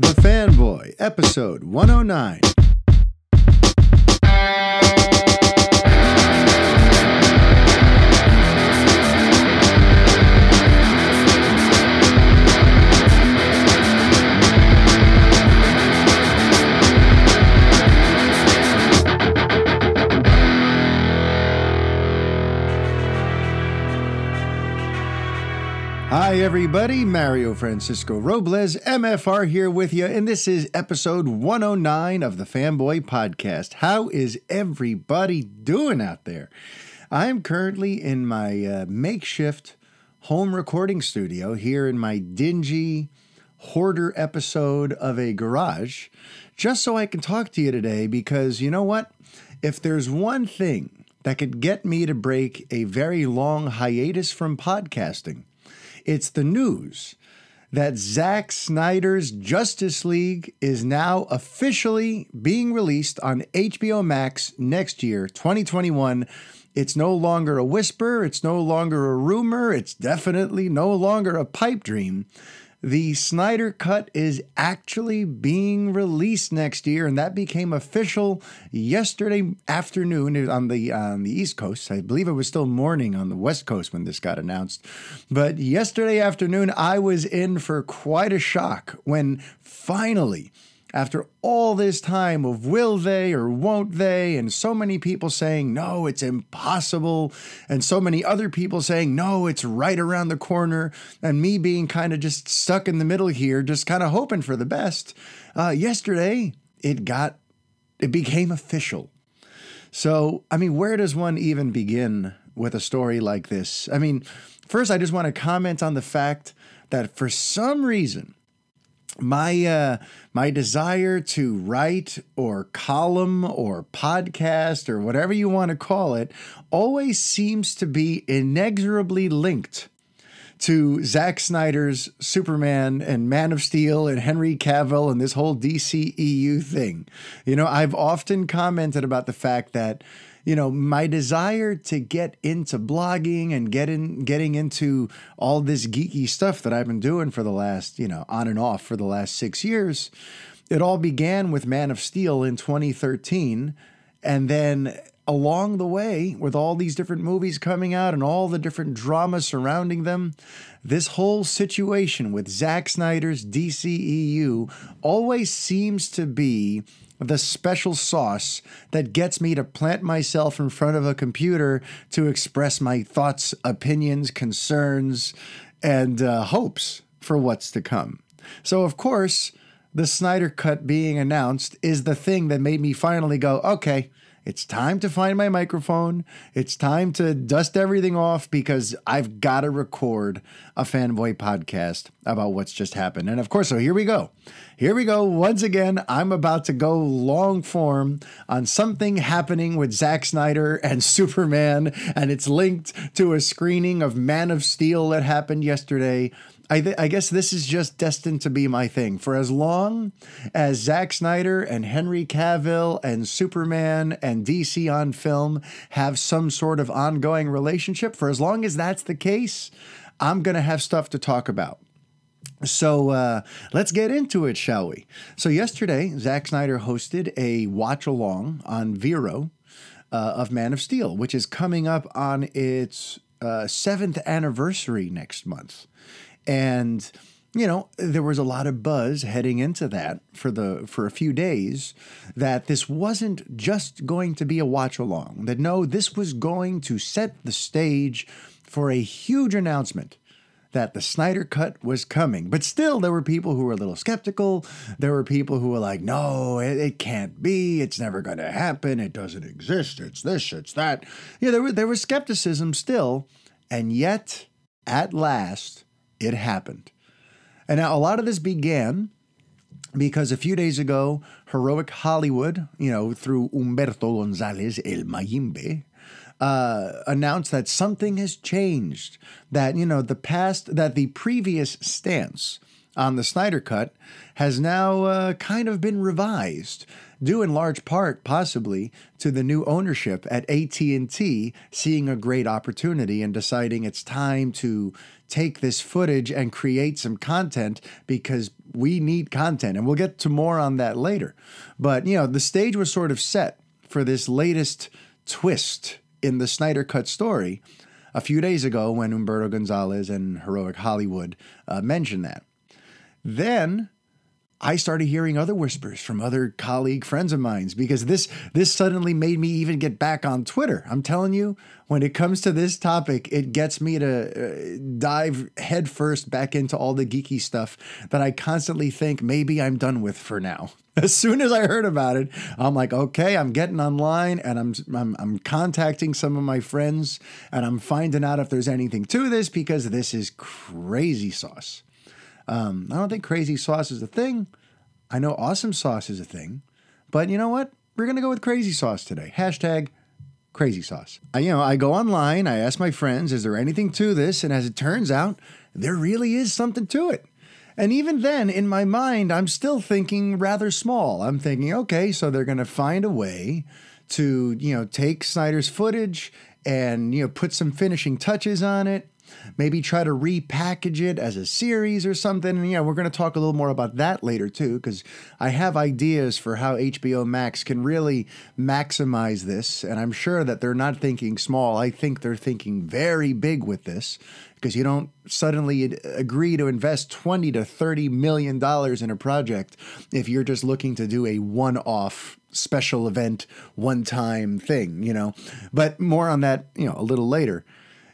The Fanboy, episode 109. Hi, everybody. Mario Francisco Robles, MFR, here with you, and this is episode 109 of the Fanboy Podcast. How is everybody doing out there? I'm currently in my uh, makeshift home recording studio here in my dingy hoarder episode of a garage, just so I can talk to you today because you know what? If there's one thing that could get me to break a very long hiatus from podcasting, it's the news that Zack Snyder's Justice League is now officially being released on HBO Max next year, 2021. It's no longer a whisper, it's no longer a rumor, it's definitely no longer a pipe dream. The Snyder Cut is actually being released next year, and that became official yesterday afternoon on the on the East Coast. I believe it was still morning on the West Coast when this got announced. But yesterday afternoon, I was in for quite a shock when finally after all this time of will they or won't they, and so many people saying, no, it's impossible, and so many other people saying, no, it's right around the corner, and me being kind of just stuck in the middle here, just kind of hoping for the best. Uh, yesterday, it got, it became official. So, I mean, where does one even begin with a story like this? I mean, first, I just want to comment on the fact that for some reason, my uh, my desire to write or column or podcast or whatever you want to call it always seems to be inexorably linked to Zack Snyder's Superman and Man of Steel and Henry Cavill and this whole DCEU thing. You know, I've often commented about the fact that you know my desire to get into blogging and get in getting into all this geeky stuff that I've been doing for the last you know on and off for the last 6 years it all began with Man of Steel in 2013 and then along the way with all these different movies coming out and all the different drama surrounding them this whole situation with Zack Snyder's DCEU always seems to be the special sauce that gets me to plant myself in front of a computer to express my thoughts, opinions, concerns, and uh, hopes for what's to come. So, of course, the Snyder Cut being announced is the thing that made me finally go, okay, it's time to find my microphone. It's time to dust everything off because I've got to record a fanboy podcast about what's just happened. And of course, so here we go. Here we go. Once again, I'm about to go long form on something happening with Zack Snyder and Superman, and it's linked to a screening of Man of Steel that happened yesterday. I, th- I, guess this is just destined to be my thing. For as long as Zack Snyder and Henry Cavill and Superman and DC on film have some sort of ongoing relationship, for as long as that's the case, I'm going to have stuff to talk about. So uh, let's get into it, shall we? So, yesterday, Zack Snyder hosted a watch along on Vero uh, of Man of Steel, which is coming up on its uh, seventh anniversary next month. And you know there was a lot of buzz heading into that for the for a few days that this wasn't just going to be a watch along that no this was going to set the stage for a huge announcement that the Snyder cut was coming. But still, there were people who were a little skeptical. There were people who were like, no, it, it can't be. It's never going to happen. It doesn't exist. It's this, it's that. Yeah, there, were, there was skepticism still. And yet, at last, it happened. And now a lot of this began because a few days ago, Heroic Hollywood, you know, through Umberto Gonzalez, El Mayimbe, uh, announced that something has changed. That, you know, the past, that the previous stance on the Snyder Cut has now uh, kind of been revised, due in large part, possibly, to the new ownership at AT&T seeing a great opportunity and deciding it's time to take this footage and create some content because we need content. And we'll get to more on that later. But, you know, the stage was sort of set for this latest twist in the Snyder Cut story a few days ago when Umberto Gonzalez and Heroic Hollywood uh, mentioned that. Then I started hearing other whispers from other colleague friends of mine because this this suddenly made me even get back on Twitter. I'm telling you, when it comes to this topic, it gets me to uh, dive headfirst back into all the geeky stuff that I constantly think maybe I'm done with for now. As soon as I heard about it, I'm like, okay, I'm getting online and I'm, I'm I'm contacting some of my friends and I'm finding out if there's anything to this because this is crazy sauce. Um, I don't think crazy sauce is a thing. I know awesome sauce is a thing, but you know what? We're gonna go with crazy sauce today. Hashtag crazy sauce. I, you know, I go online. I ask my friends, "Is there anything to this?" And as it turns out, there really is something to it. And even then, in my mind, I'm still thinking rather small. I'm thinking, okay, so they're going to find a way to, you know, take Snyder's footage and, you know, put some finishing touches on it maybe try to repackage it as a series or something. And yeah, we're going to talk a little more about that later too, because I have ideas for how HBO Max can really maximize this. And I'm sure that they're not thinking small. I think they're thinking very big with this because you don't suddenly agree to invest 20 to 30 million dollars in a project if you're just looking to do a one-off special event one-time thing you know but more on that you know a little later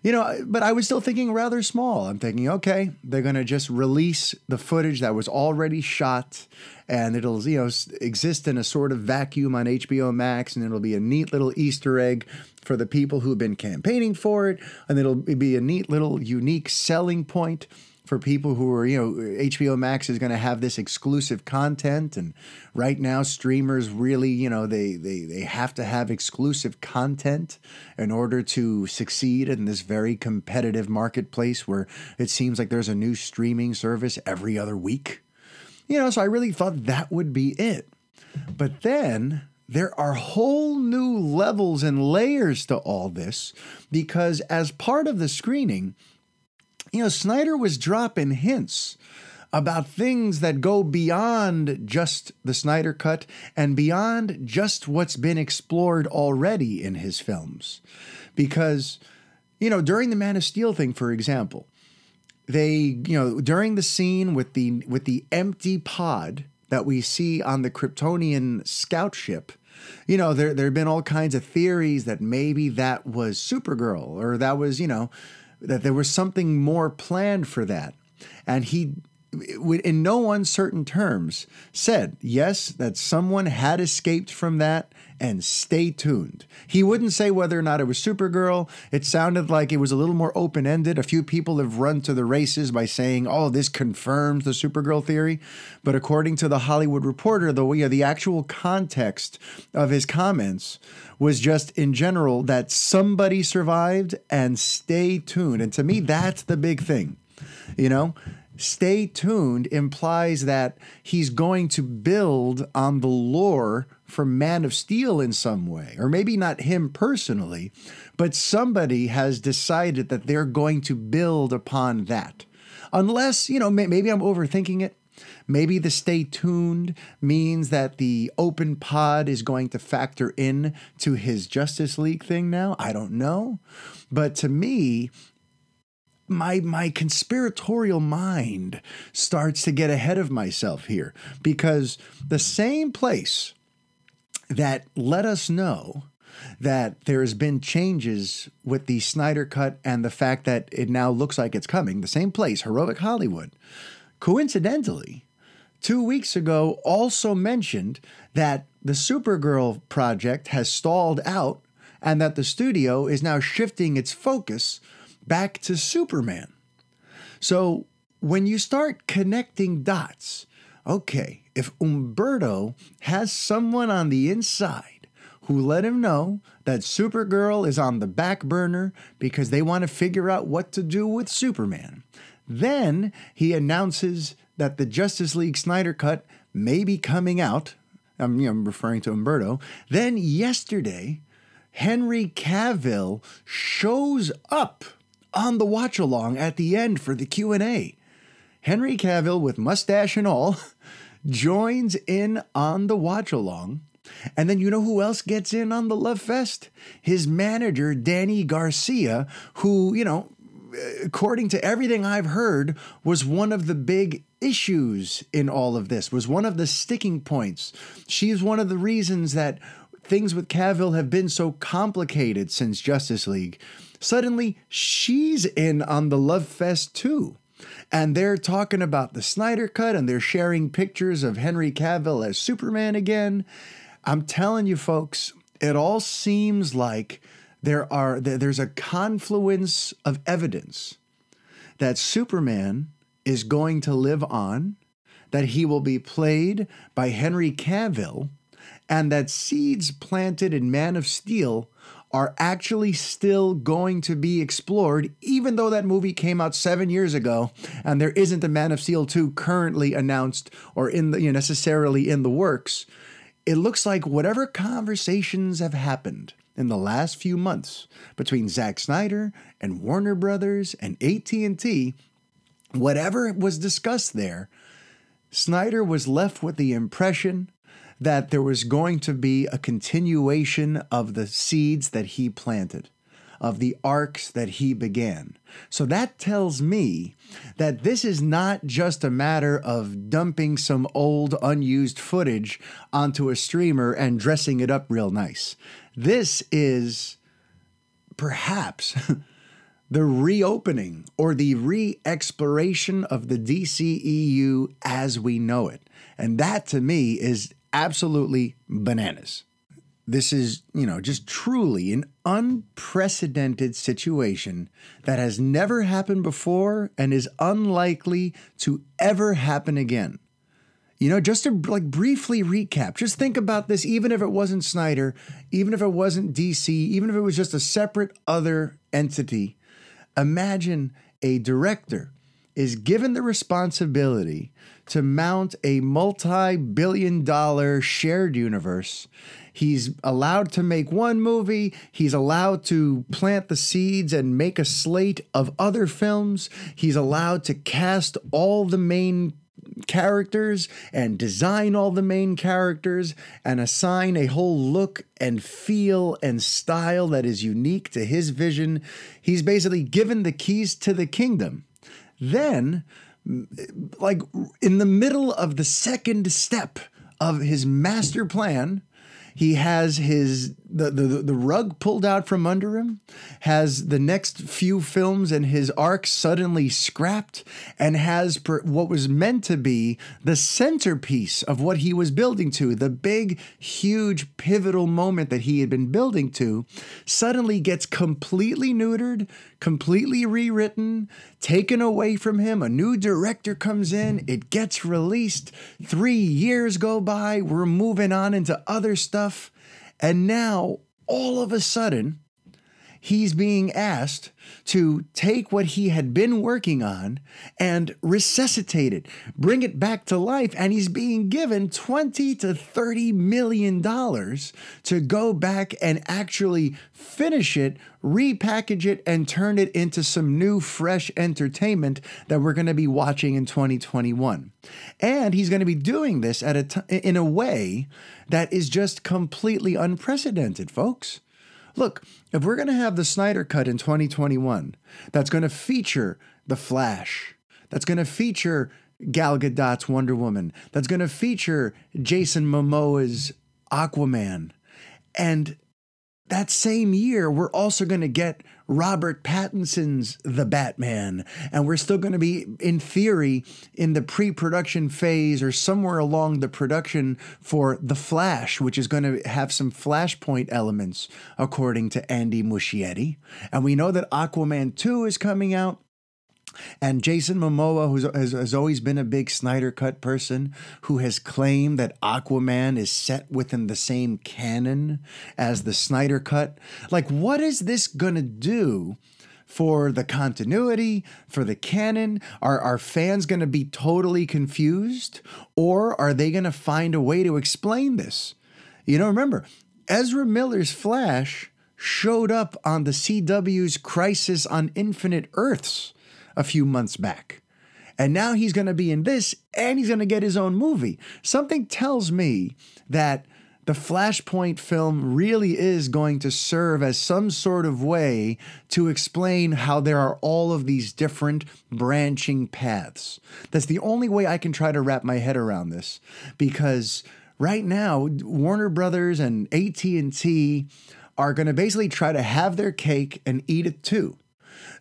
you know, but I was still thinking rather small. I'm thinking, okay, they're going to just release the footage that was already shot and it'll, you know, exist in a sort of vacuum on HBO Max and it'll be a neat little Easter egg for the people who've been campaigning for it and it'll be a neat little unique selling point for people who are, you know, HBO Max is going to have this exclusive content. And right now, streamers really, you know, they, they, they have to have exclusive content in order to succeed in this very competitive marketplace where it seems like there's a new streaming service every other week. You know, so I really thought that would be it. But then there are whole new levels and layers to all this because as part of the screening, you know, Snyder was dropping hints about things that go beyond just the Snyder Cut and beyond just what's been explored already in his films. Because, you know, during the Man of Steel thing, for example, they, you know, during the scene with the with the empty pod that we see on the Kryptonian scout ship, you know, there there have been all kinds of theories that maybe that was Supergirl or that was, you know, that there was something more planned for that. And he, in no uncertain terms, said, yes, that someone had escaped from that and stay tuned. He wouldn't say whether or not it was Supergirl. It sounded like it was a little more open ended. A few people have run to the races by saying, oh, this confirms the Supergirl theory. But according to the Hollywood Reporter, the, know, the actual context of his comments was just in general that somebody survived and stay tuned. And to me, that's the big thing. You know, stay tuned implies that he's going to build on the lore from Man of Steel in some way, or maybe not him personally, but somebody has decided that they're going to build upon that. Unless, you know, maybe I'm overthinking it. Maybe the stay tuned means that the open pod is going to factor in to his Justice League thing now. I don't know. But to me, my my conspiratorial mind starts to get ahead of myself here because the same place that let us know that there has been changes with the Snyder cut and the fact that it now looks like it's coming the same place heroic hollywood coincidentally 2 weeks ago also mentioned that the Supergirl project has stalled out and that the studio is now shifting its focus back to Superman. So when you start connecting dots, okay, if Umberto has someone on the inside who let him know that Supergirl is on the back burner because they want to figure out what to do with Superman, then he announces that the Justice League Snyder Cut may be coming out. I'm, you know, I'm referring to Umberto. Then yesterday, Henry Cavill shows up on the watch along at the end for the Q&A. Henry Cavill with mustache and all joins in on the watch along. And then you know who else gets in on the Love Fest? His manager, Dany Garcia, who, you know, according to everything I've heard, was one of the big issues in all of this, was one of the sticking points. She's one of the reasons that things with Cavill have been so complicated since Justice League. Suddenly, she's in on the Love Fest too. And they're talking about the Snyder Cut and they're sharing pictures of Henry Cavill as Superman again. I'm telling you, folks, it all seems like there are there's a confluence of evidence that Superman is going to live on, that he will be played by Henry Cavill, and that seeds planted in Man of Steel are actually still going to be explored, even though that movie came out seven years ago and there isn't a Man of Steel 2 currently announced or in the, you know, necessarily in the works. It looks like whatever conversations have happened in the last few months between Zack Snyder and Warner Brothers and AT&T, whatever was discussed there, Snyder was left with the impression that there was going to be a continuation of the seeds that he planted, of the arcs that he began. So that tells me that this is not just a matter of dumping some old unused footage onto a streamer and dressing it up real nice. This is perhaps the reopening or the re exploration of the DCEU as we know it. And that to me is absolutely bananas. This is, you know, just truly an unprecedented situation that has never happened before and is unlikely to ever happen again. You know, just to like briefly recap, just think about this even if it wasn't Snyder, even if it wasn't DC, even if it was just a separate other entity. Imagine a director is given the responsibility to mount a multi billion dollar shared universe. He's allowed to make one movie. He's allowed to plant the seeds and make a slate of other films. He's allowed to cast all the main characters and design all the main characters and assign a whole look and feel and style that is unique to his vision. He's basically given the keys to the kingdom. Then, like in the middle of the second step of his master plan, he has his the, the the rug pulled out from under him, has the next few films and his arc suddenly scrapped, and has per, what was meant to be the centerpiece of what he was building to, the big, huge, pivotal moment that he had been building to, suddenly gets completely neutered, completely rewritten, taken away from him. A new director comes in, it gets released. Three years go by, we're moving on into other stuff. And now, all of a sudden, he's being asked to take what he had been working on and resuscitate it, bring it back to life, and he's being given 20 to 30 million dollars to go back and actually finish it, repackage it and turn it into some new fresh entertainment that we're going to be watching in 2021. And he's going to be doing this at a t- in a way that is just completely unprecedented, folks. Look, if we're going to have the Snyder Cut in 2021, that's going to feature The Flash, that's going to feature Gal Gadot's Wonder Woman, that's going to feature Jason Momoa's Aquaman, and that same year, we're also going to get Robert Pattinson's The Batman. And we're still going to be, in theory, in the pre production phase or somewhere along the production for The Flash, which is going to have some Flashpoint elements, according to Andy Muschietti. And we know that Aquaman 2 is coming out. And Jason Momoa, who has, has always been a big Snyder Cut person, who has claimed that Aquaman is set within the same canon as the Snyder Cut. Like, what is this to do for the continuity, for the canon? Are, are fans going to be totally confused? Or are they going to find a way to explain this? You know, remember, Ezra Miller's Flash showed up on the CW's Crisis on Infinite Earths a few months back. And now he's going to be in this and he's going to get his own movie. Something tells me that the Flashpoint film really is going to serve as some sort of way to explain how there are all of these different branching paths. That's the only way I can try to wrap my head around this because right now Warner Brothers and AT&T are going to basically try to have their cake and eat it too.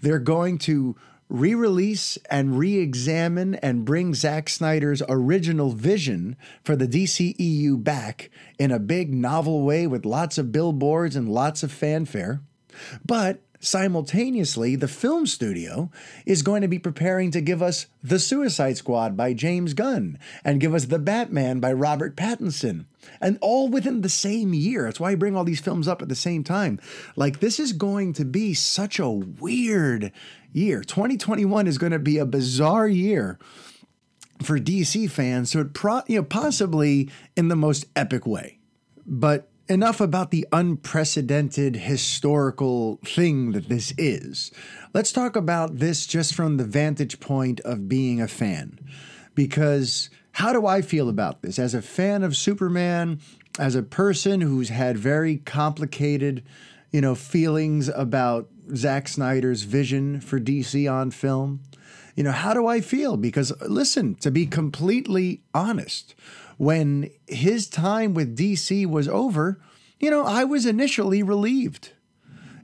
They're going to re release and re examine and bring Zack Snyder's original vision for the DCEU back in a big novel way with lots of billboards and lots of fanfare. But simultaneously, the film studio is going to be preparing to give us The Suicide Squad by James Gunn and give us The Batman by Robert Pattinson. And all within the same year. That's why I bring all these films up at the same time. Like, this is going to be such a weird year. 2021 is going to be a bizarre year for DC fans. So, it pro- you know, possibly in the most epic way. But enough about the unprecedented historical thing that this is. Let's talk about this just from the vantage point of being a fan. Because how do I feel about this? As a fan of Superman, as a person who's had very complicated, you know, feelings about Zack Snyder's vision for DC on film, you know, how do I feel? Because listen, to be completely honest, when his time with DC was over, you know, I was initially relieved.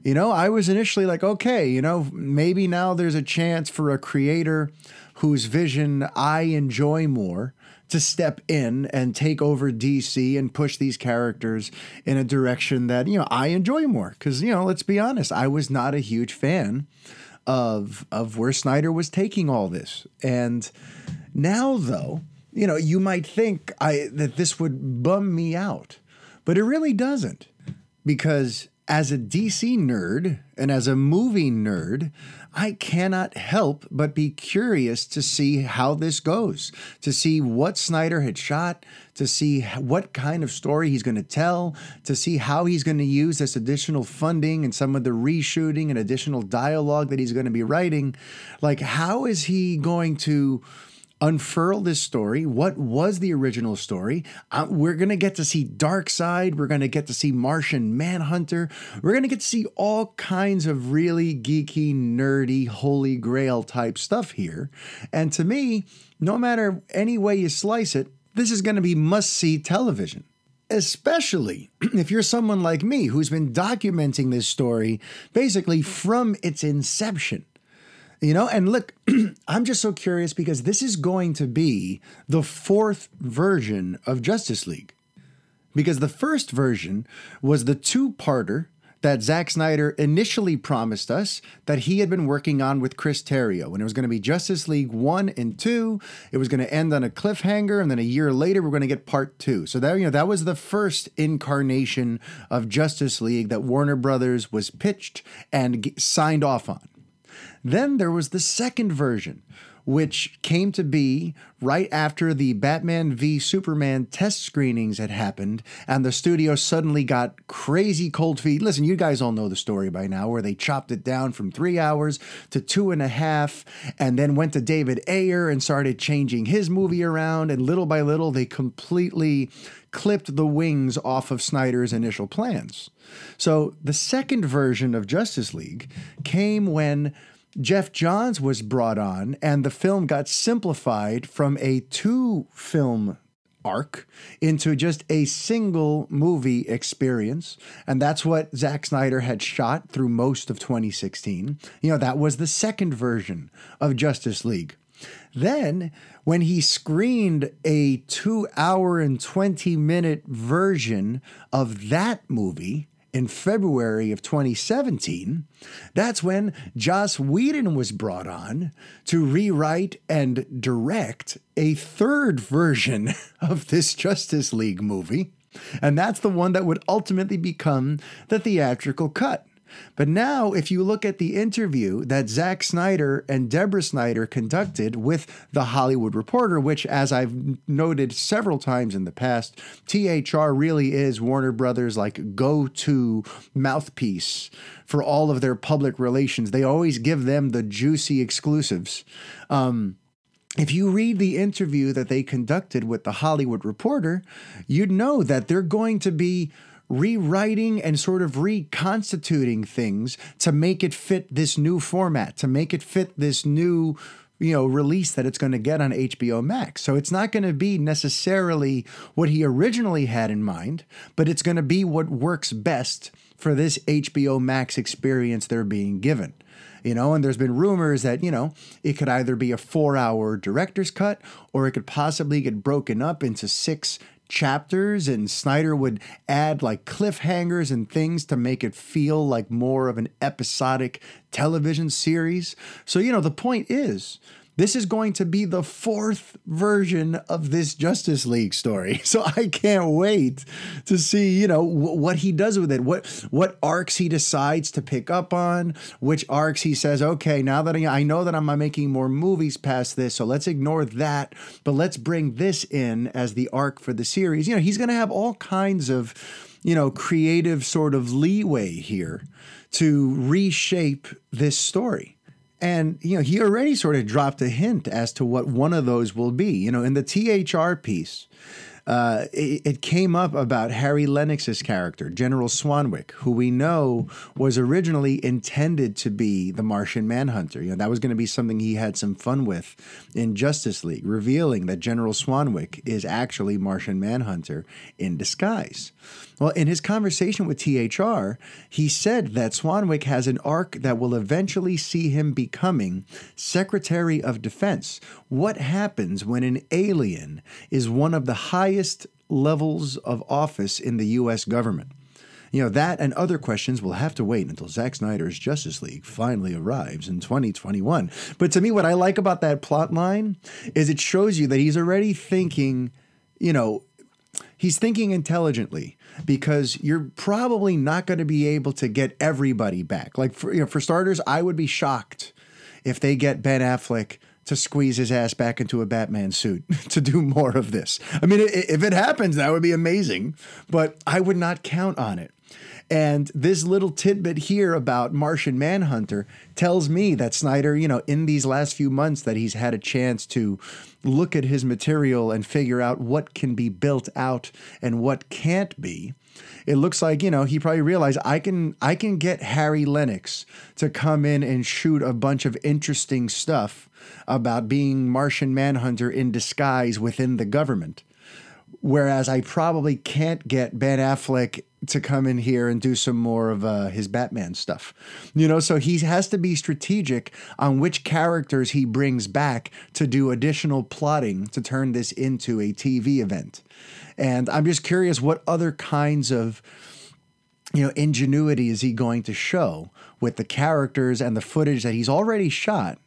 You know, I was initially like, okay, you know, maybe now there's a chance for a creator whose vision I enjoy more to step in and take over DC and push these characters in a direction that, you know, I enjoy more. Because, you know, let's be honest, I was not a huge fan of of where Snyder was taking all this. And now though, you know, you might think I that this would bum me out, but it really doesn't. Because as a DC nerd and as a movie nerd, I cannot help but be curious to see how this goes, to see what Snyder had shot, to see what kind of story he's going to tell, to see how he's going to use this additional funding and some of the reshooting and additional dialogue that he's going to be writing. Like, how is he going to? Unfurl this story. What was the original story? Uh, we're going to get to see Darkseid. We're going to get to see Martian Manhunter. We're going to get to see all kinds of really geeky, nerdy, holy grail type stuff here. And to me, no matter any way you slice it, this is going to be must see television especially if you're someone like me who's been documenting this story basically from its inception. You know, and look, I'm just so curious because this is going to be the fourth version of Justice League. Because the first version was the two parter that Zack Snyder initially promised us that he had been working on with Chris Terrio. And it was going to be Justice League 1 and 2. It was going to end on a cliffhanger. And then a year later, we're going to get part two. So that, you know, that was the first incarnation of Justice League that Warner Brothers was pitched and signed off on. Then there was the second version, which came to be right after the Batman v Superman test screenings had happened, and the studio suddenly got crazy cold feet. Listen, you guys all know the story by now, where they chopped it down from three hours to two and a half, and then went to David Ayer and started changing his movie around, and little by little, they completely clipped the wings off of Snyder's initial plans. So the second version of Justice League came when Geoff Johns was brought on, and the film got simplified from a two film arc into just a single movie experience. And that's what Zack Snyder had shot through most of 2016. You know, that was the second version of Justice League. Then, when he screened a two hour and 20 minute version of that movie, in February of 2017, that's when Joss Whedon was brought on to rewrite and direct a third version of this Justice League movie. And that's the one that would ultimately become the theatrical cut. But now, if you look at the interview that Zack Snyder and Deborah Snyder conducted with The Hollywood Reporter, which, as I've noted several times in the past, THR really is Warner Brothers' like go to mouthpiece for all of their public relations. They always give them the juicy exclusives. Um, if you read the interview that they conducted with the Hollywood Reporter, you'd know that they're going to be rewriting and sort of reconstituting things to make it fit this new format, to make it fit this new you know release that it's going to get on HBO Max. So it's not going to be necessarily what he originally had in mind, but it's going to be what works best for this HBO Max experience they're being given you know, and there's been rumors that, you know, it could either be a four hour director's cut or it could possibly get broken up into six chapters and Snyder would add like cliffhangers and things to make it feel like more of an episodic television series. So, you know, the point is this is going to be the fourth version of this Justice League story. So I can't wait to see, you know, what he does with it. What what arcs he decides to pick up on, which arcs he says, "Okay, now that I know that I'm making more movies past this, so let's ignore that, but let's bring this in as the arc for the series." You know, he's going to have all kinds of, you know, creative sort of leeway here to reshape this story. And you know, he already sort of dropped a hint as to what one of those will be. You know, in the THR piece, uh, it, it, came up about Harry Lennix's character, General Swanwick, who we know was originally intended to be the Martian Manhunter. You know, that was going to be something he had some fun with in Justice League, revealing that General Swanwick is actually Martian Manhunter in disguise. Well, in his conversation with THR, he said that Swanwick has an arc that will eventually see him becoming Secretary of Defense. What happens when an alien is one of the highest levels of office in the U.S. government? You know, that and other questions will have to wait until Zack Snyder's Justice League finally arrives in 2021. But to me, what I like about that plot line is it shows you that he's already thinking, you know, he's thinking intelligently because you're probably not going to be able to get everybody back. Like for you know, for starters, I would be shocked if they get Ben Affleck to squeeze his ass back into a Batman suit to do more of this. I mean, if it happens, that would be amazing, but I would not count on it. And this little tidbit here about Martian Manhunter tells me that Snyder, you know, in these last few months that he's had a chance to look at his material and figure out what can be built out and what can't be. It looks like, you know, he probably realized I can I can get Harry Lennix to come in and shoot a bunch of interesting stuff about being Martian Manhunter in disguise within the government. Whereas I probably can't get Ben Affleck to come in here and do some more of uh, his Batman stuff. You know, so he has to be strategic on which characters he brings back to do additional plotting to turn this into a TV event. And I'm just curious what other kinds of you know ingenuity is he going to show with the characters and the footage that he's already shot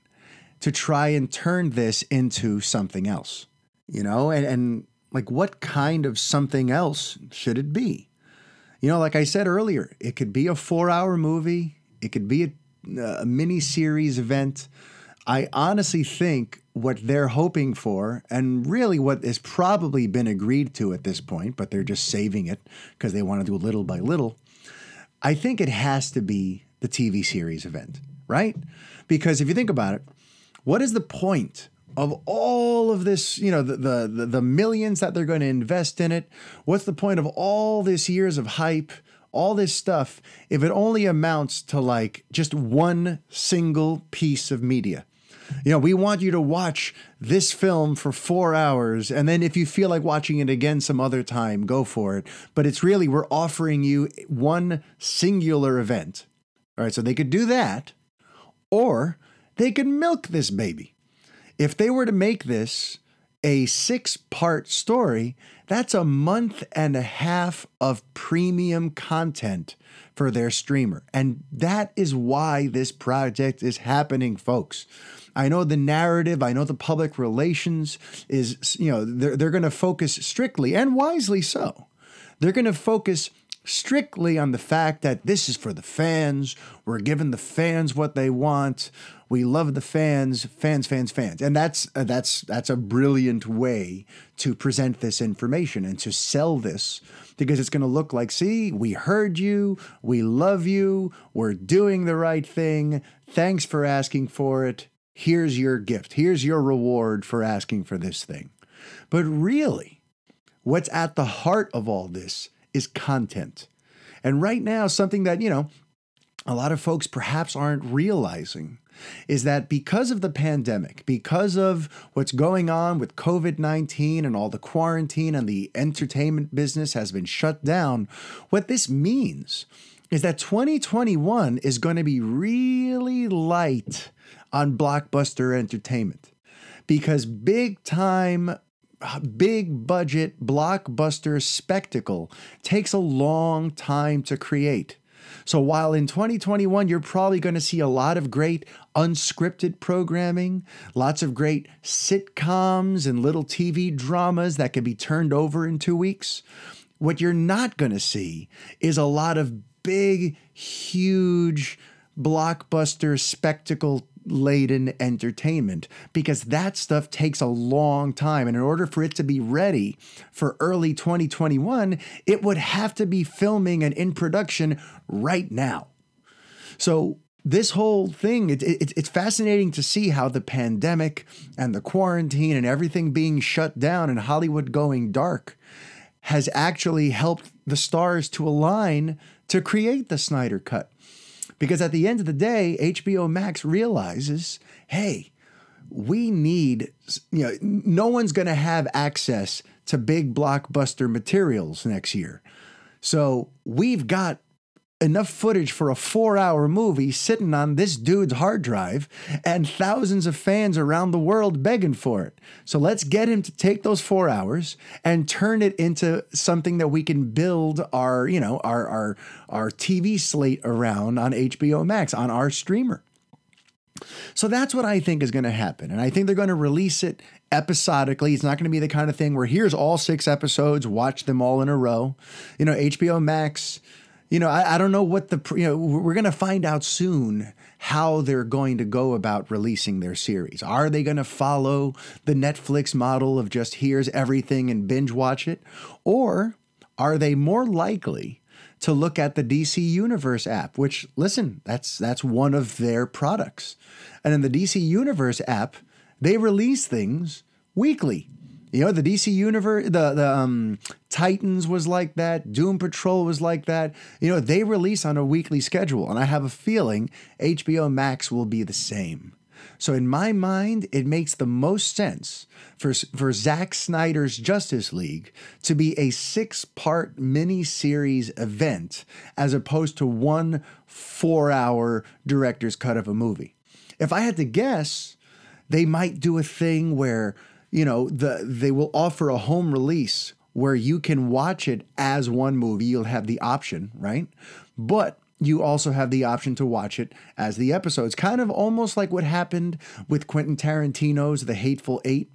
to try and turn this into something else. You know, and and like what kind of something else should it be? You know, like I said earlier, it could be a four hour movie, it could be a, a mini series event. I honestly think what they're hoping for, and really what has probably been agreed to at this point, but they're just saving it because they want to do little by little. I think it has to be the TV series event, right? Because if you think about it, what is the point of all of this, you know, the, the, the millions that they're going to invest in it, what's the point of all this years of hype, all this stuff, if it only amounts to like just one single piece of media? You know, we want you to watch this film for four hours, and then if you feel like watching it again some other time, go for it. But it's really, we're offering you one singular event. All right, so they could do that, or they could milk this baby if they were to make this a six part story, that's a month and a half of premium content for their streamer. And that is why this project is happening, folks. I know the narrative, I know the public relations is, you know, they're, they're going to focus strictly and wisely so. They're going to focus strictly on the fact that this is for the fans. We're giving the fans what they want. We love the fans, fans, fans, fans, and that's uh, that's that's a brilliant way to present this information and to sell this because it's going to look like, see, we heard you, we love you, we're doing the right thing. Thanks for asking for it. Here's your gift. Here's your reward for asking for this thing. But really, what's at the heart of all this is content. And right now, something that, you know, a lot of folks perhaps aren't realizing is that because of the pandemic, because of what's going on with COVID 19 and all the quarantine and the entertainment business has been shut down, what this means is that 2021 is going to be really light on blockbuster entertainment because big time big budget blockbuster spectacle takes a long time to create. So while in 2021, you're probably going to see a lot of great unscripted programming, lots of great sitcoms and little TV dramas that can be turned over in two weeks, what you're not going to see is a lot of big, huge, blockbuster spectacle laden entertainment because that stuff takes a long time. And in order for it to be ready for early 2021, it would have to be filming and in production right now. So, this whole thing, it, it, it's fascinating to see how the pandemic and the quarantine and everything being shut down and Hollywood going dark has actually helped the stars to align to create the Snyder Cut. Because at the end of the day, HBO Max realizes hey, we need, you know, no one's going to have access to big blockbuster materials next year. So we've got enough footage for a four hour movie sitting on this dude's hard drive and thousands of fans around the world begging for it. So let's get him to take those four hours and turn it into something that we can build our, you know, our our our TV slate around on HBO Max, on our streamer. So that's what I think is going to happen. And I think they're going to release it episodically. It's not going to be the kind of thing where here's all six episodes, watch them all in a row. You know, HBO Max you know, I, I don't know what the, you know, we're going to find out soon how they're going to go about releasing their series. Are they going to follow the Netflix model of just here's everything and binge watch it? Or are they more likely to look at the DC Universe app, which listen, that's that's one of their products. And in the DC Universe app, they release things weekly. You know, the DC universe, the the um, Titans was like that. Doom Patrol was like that. You know, they release on a weekly schedule, and I have a feeling HBO Max will be the same. So in my mind, it makes the most sense for for Zack Snyder's Justice League to be a six-part mini-series event as opposed to one four-hour director's cut of a movie. If I had to guess, they might do a thing where you know, the they will offer a home release where you can watch it as one movie. You'll have the option, right? But you also have the option to watch it as the episodes. Kind of almost like what happened with Quentin Tarantino's The Hateful Eight,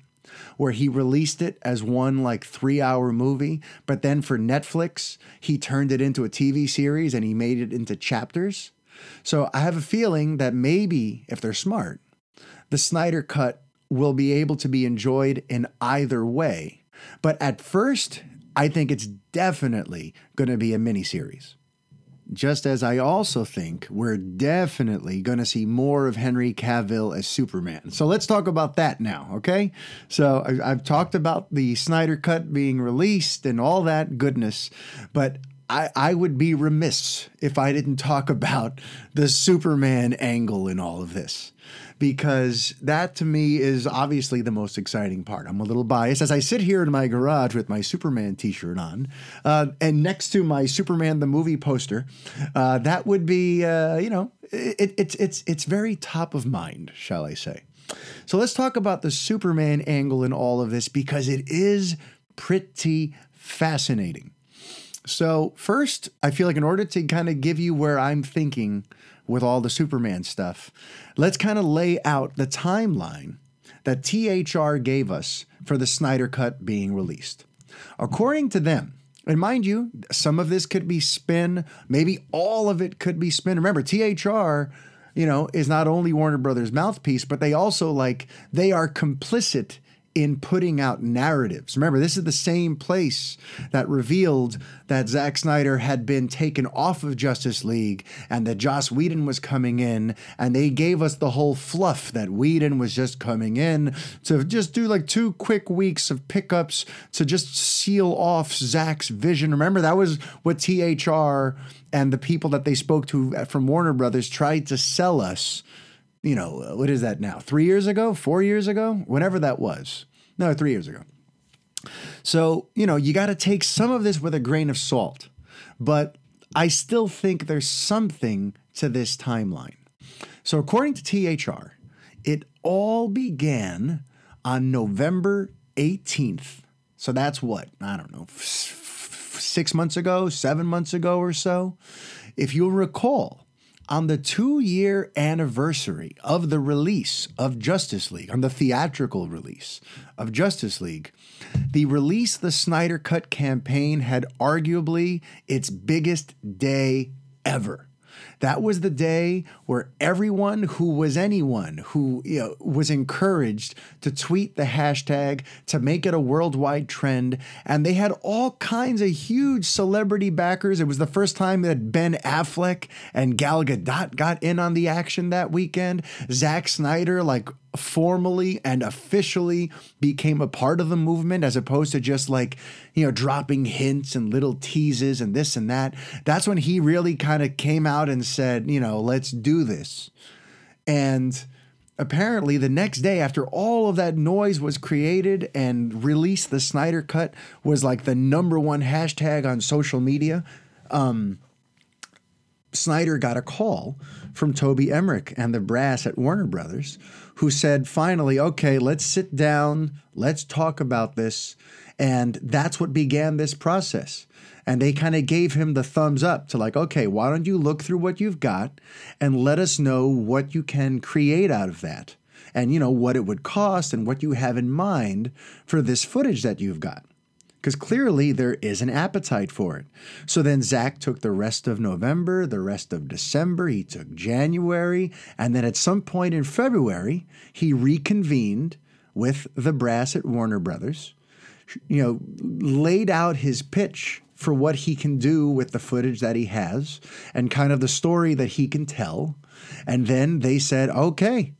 where he released it as one like three hour movie, but then for Netflix, he turned it into a TV series and he made it into chapters. So I have a feeling that maybe, if they're smart, the Snyder Cut will be able to be enjoyed in either way. But at first, I think it's definitely going to be a miniseries. Just as I also think we're definitely going to see more of Henry Cavill as Superman. So let's talk about that now, okay? So I've talked about the Snyder Cut being released and all that goodness, but I, I would be remiss if I didn't talk about the Superman angle in all of this because that to me is obviously the most exciting part. I'm a little biased as I sit here in my garage with my Superman t shirt on, uh, and next to my Superman the movie poster. Uh, that would be, uh, you know, it, it's, it's, it's very top of mind, shall I say. So let's talk about the Superman angle in all of this because it is pretty fascinating. So, first, I feel like in order to kind of give you where I'm thinking with all the Superman stuff, let's kind of lay out the timeline that THR gave us for the Snyder Cut being released. According to them, And mind you, some of this could be spin, maybe all of it could be spin. Remember, THR, you know, is not only Warner Brothers' mouthpiece, but they also like they are complicit in putting out narratives. Remember, this is the same place that revealed that Zack Snyder had been taken off of Justice League and that Joss Whedon was coming in, and they gave us the whole fluff that Whedon was just coming in to just do like two quick weeks of pickups to just seal off Zack's vision. Remember, that was what THR and the people that they spoke to from Warner Brothers tried to sell us you know, uh, what is that now? Three years ago? Four years ago? Whenever that was. No, three years ago. So, you know, you got to take some of this with a grain of salt. But I still think there's something to this timeline. So, according to THR, it all began on November 18th. So, that's what? I don't know, six months ago, seven months ago or so. If you'll recall, on the two year anniversary of the release of Justice League, on the theatrical release of Justice League, the Release the Snyder Cut campaign had arguably its biggest day ever. That was the day where everyone who was anyone who you know, was encouraged to tweet the hashtag to make it a worldwide trend. And they had all kinds of huge celebrity backers. It was the first time that Ben Affleck and Gal Gadot got in on the action that weekend. Zack Snyder, like formally and officially became a part of the movement as opposed to just like, you know, dropping hints and little teases and this and that. That's when he really kind of came out and said, you know, let's do this. And apparently the next day after all of that noise was created and released the Snyder cut was like the number one hashtag on social media. Um, Snyder got a call from Toby Emmerich and the brass at Warner Brothers, who said, finally, okay, let's sit down, let's talk about this. And that's what began this process. And they kind of gave him the thumbs up to, like, okay, why don't you look through what you've got and let us know what you can create out of that? And, you know, what it would cost and what you have in mind for this footage that you've got because clearly there is an appetite for it. So then Zack took the rest of November, the rest of December, he took January, and then at some point in February, he reconvened with the brass at Warner Brothers, you know, laid out his pitch for what he can do with the footage that he has and kind of the story that he can tell. And then they said, okay,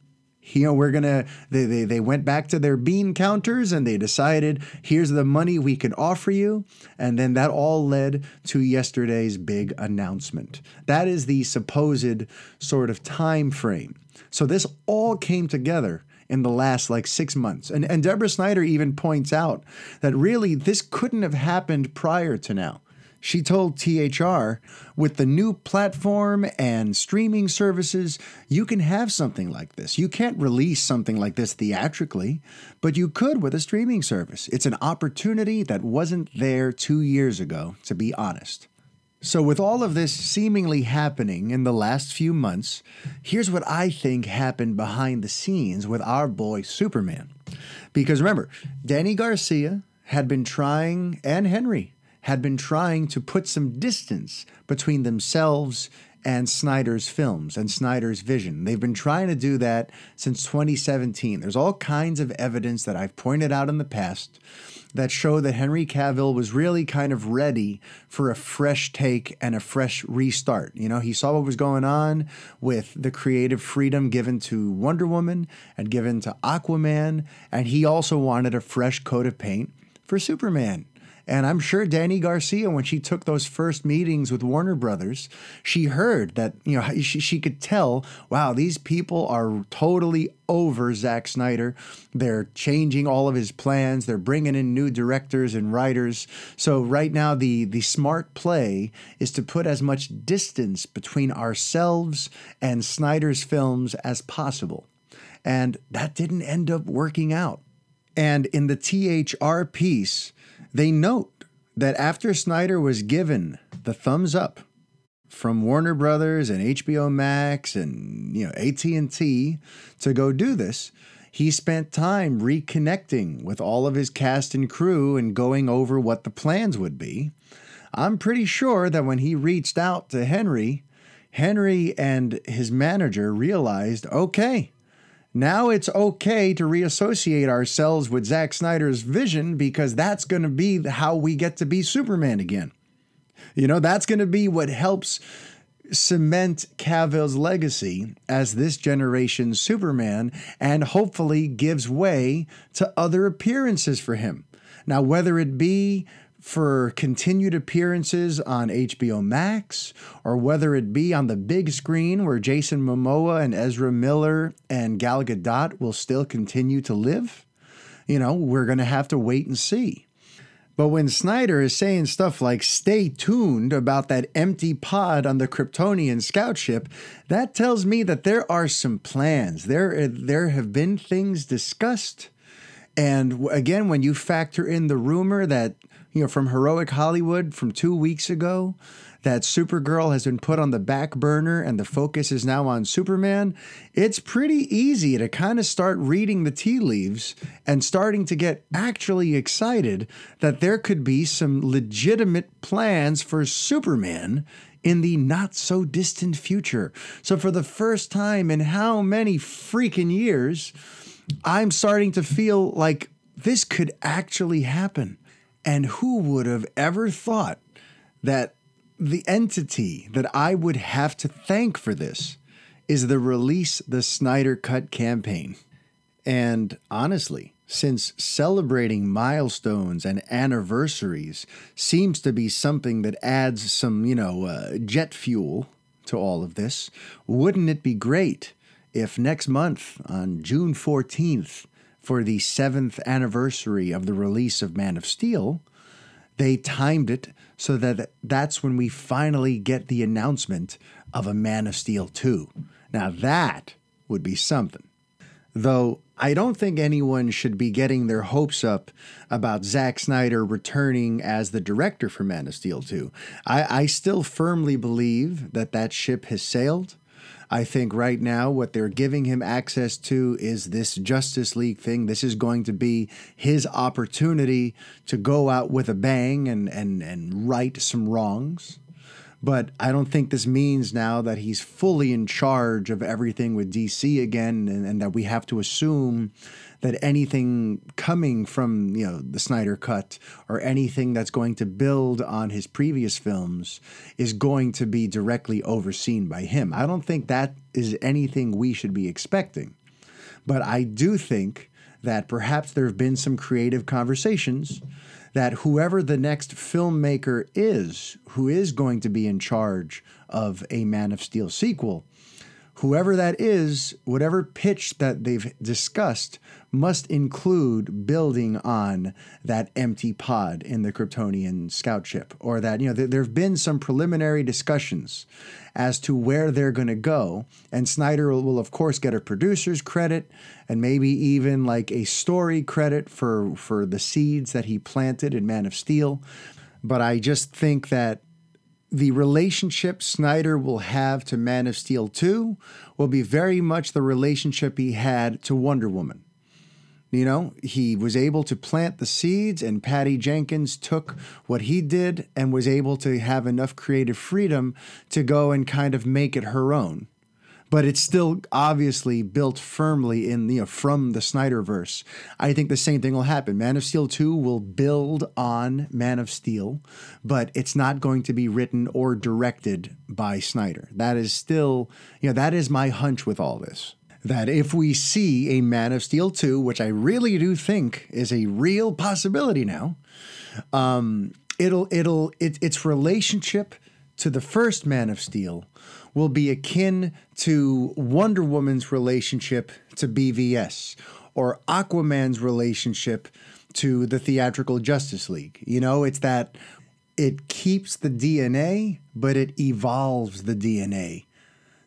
you know, we're gonna they, they they went back to their bean counters and they decided here's the money we can offer you. And then that all led to yesterday's big announcement. That is the supposed sort of time frame. So this all came together in the last like six months. And and Deborah Snyder even points out that really this couldn't have happened prior to now. She told THR, with the new platform and streaming services, you can have something like this. You can't release something like this theatrically, but you could with a streaming service. It's an opportunity that wasn't there two years ago, to be honest. So, with all of this seemingly happening in the last few months, here's what I think happened behind the scenes with our boy Superman. Because remember, Dany Garcia had been trying, and Henry had been trying to put some distance between themselves and Snyder's films and Snyder's vision. They've been trying to do that since 2017. There's all kinds of evidence that I've pointed out in the past that show that Henry Cavill was really kind of ready for a fresh take and a fresh restart. You know, he saw what was going on with the creative freedom given to Wonder Woman and given to Aquaman, and he also wanted a fresh coat of paint for Superman. And I'm sure Dany Garcia, when she took those first meetings with Warner Brothers, she heard that, you know, she, she could tell, wow, these people are totally over Zack Snyder. They're changing all of his plans. They're bringing in new directors and writers. So right now, the the smart play is to put as much distance between ourselves and Snyder's films as possible, and that didn't end up working out. And in the THR piece, they note that after Snyder was given the thumbs up from Warner Brothers and HBO Max and you know AT&T to go do this, he spent time reconnecting with all of his cast and crew and going over what the plans would be. I'm pretty sure that when he reached out to Henry, Henry and his manager realized okay, now it's okay to reassociate ourselves with Zack Snyder's vision because that's going to be how we get to be Superman again. You know, that's going to be what helps cement Cavill's legacy as this generation's Superman and hopefully gives way to other appearances for him. Now, whether it be for continued appearances on HBO Max or whether it be on the big screen where Jason Momoa and Ezra Miller and Gal Gadot will still continue to live, you know, we're going to have to wait and see. But when Snyder is saying stuff like stay tuned about that empty pod on the Kryptonian scout ship, that tells me that there are some plans. There, there have been things discussed. And again, when you factor in the rumor that, you know, from Heroic Hollywood from two weeks ago, that Supergirl has been put on the back burner and the focus is now on Superman, it's pretty easy to kind of start reading the tea leaves and starting to get actually excited that there could be some legitimate plans for Superman in the not so distant future. So, for the first time in how many freaking years, I'm starting to feel like this could actually happen. And who would have ever thought that the entity that I would have to thank for this is the Release the Snyder Cut campaign. And honestly, since celebrating milestones and anniversaries seems to be something that adds some, you know, uh, jet fuel to all of this, wouldn't it be great if next month, on June 14th, for the seventh anniversary of the release of Man of Steel, they timed it so that that's when we finally get the announcement of a Man of Steel 2. Now that would be something. Though I don't think anyone should be getting their hopes up about Zack Snyder returning as the director for Man of Steel 2. I, I still firmly believe that that ship has sailed. I think right now what they're giving him access to is this Justice League thing. This is going to be his opportunity to go out with a bang and and and right some wrongs. But I don't think this means now that he's fully in charge of everything with DC again, and, and that we have to assume that anything coming from you know the Snyder cut or anything that's going to build on his previous films is going to be directly overseen by him. I don't think that is anything we should be expecting. But I do think that perhaps there have been some creative conversations that whoever the next filmmaker is who is going to be in charge of a Man of Steel sequel, whoever that is, whatever pitch that they've discussed must include building on that empty pod in the Kryptonian scout ship, or that, you know, there have been some preliminary discussions as to where they're going to go. And Snyder will, will, of course, get a producer's credit and maybe even like a story credit for, for the seeds that he planted in Man of Steel. But I just think that the relationship Snyder will have to Man of Steel 2 will be very much the relationship he had to Wonder Woman. You know, he was able to plant the seeds, and Patty Jenkins took what he did and was able to have enough creative freedom to go and kind of make it her own. But it's still obviously built firmly in you know from the Snyderverse. I think the same thing will happen. Man of Steel 2 will build on Man of Steel, but it's not going to be written or directed by Snyder. That is still, you know, that is my hunch with all this that if we see a Man of Steel 2, which I really do think is a real possibility now, um, it'll it'll it, its relationship to the first Man of Steel will be akin to Wonder Woman's relationship to BVS or Aquaman's relationship to the theatrical Justice League. You know, it's that it keeps the DNA, but it evolves the DNA.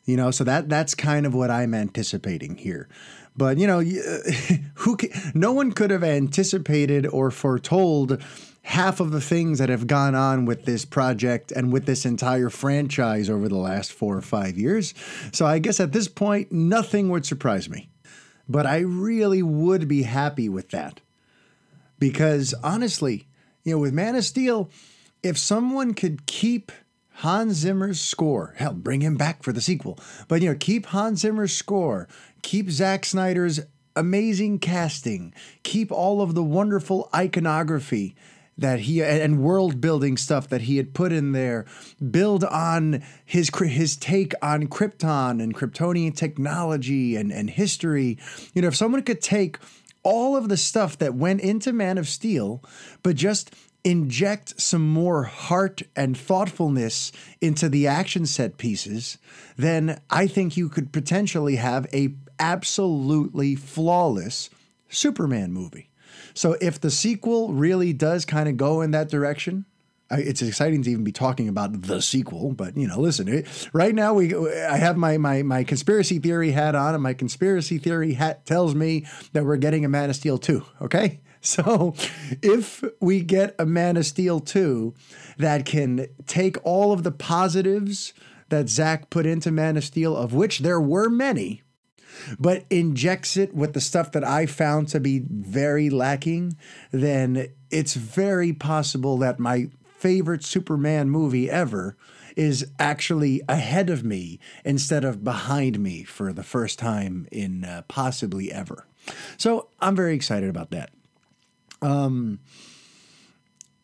You know, so that that's kind of what I'm anticipating here. But you know, who can, no one could have anticipated or foretold half of the things that have gone on with this project and with this entire franchise over the last 4 or 5 years. So I guess at this point nothing would surprise me. but I really would be happy with that. Because honestly, you know, with Man of Steel, if someone could keep Hans Zimmer's score, hell, bring him back for the sequel, but you know, keep Hans Zimmer's score, keep Zack Snyder's amazing casting, keep all of the wonderful iconography that he and world building stuff that he had put in there build on his his take on Krypton and Kryptonian technology and and history. You know if someone could take all of the stuff that went into Man of Steel but just inject some more heart and thoughtfulness into the action set pieces then I think you could potentially have a absolutely flawless Superman movie so if the sequel really does kind of go in that direction, it's exciting to even be talking about the sequel, but you know, listen, right now we I have my my my conspiracy theory hat on, and my conspiracy theory hat tells me that we're getting a Man of Steel 2, okay? So if we get a Man of Steel 2 that can take all of the positives that Zack put into Man of Steel, of which there were many, but injects it with the stuff that I found to be very lacking, then it's very possible that my favorite Superman movie ever is actually ahead of me instead of behind me for the first time in uh, possibly ever. So I'm very excited about that. Um,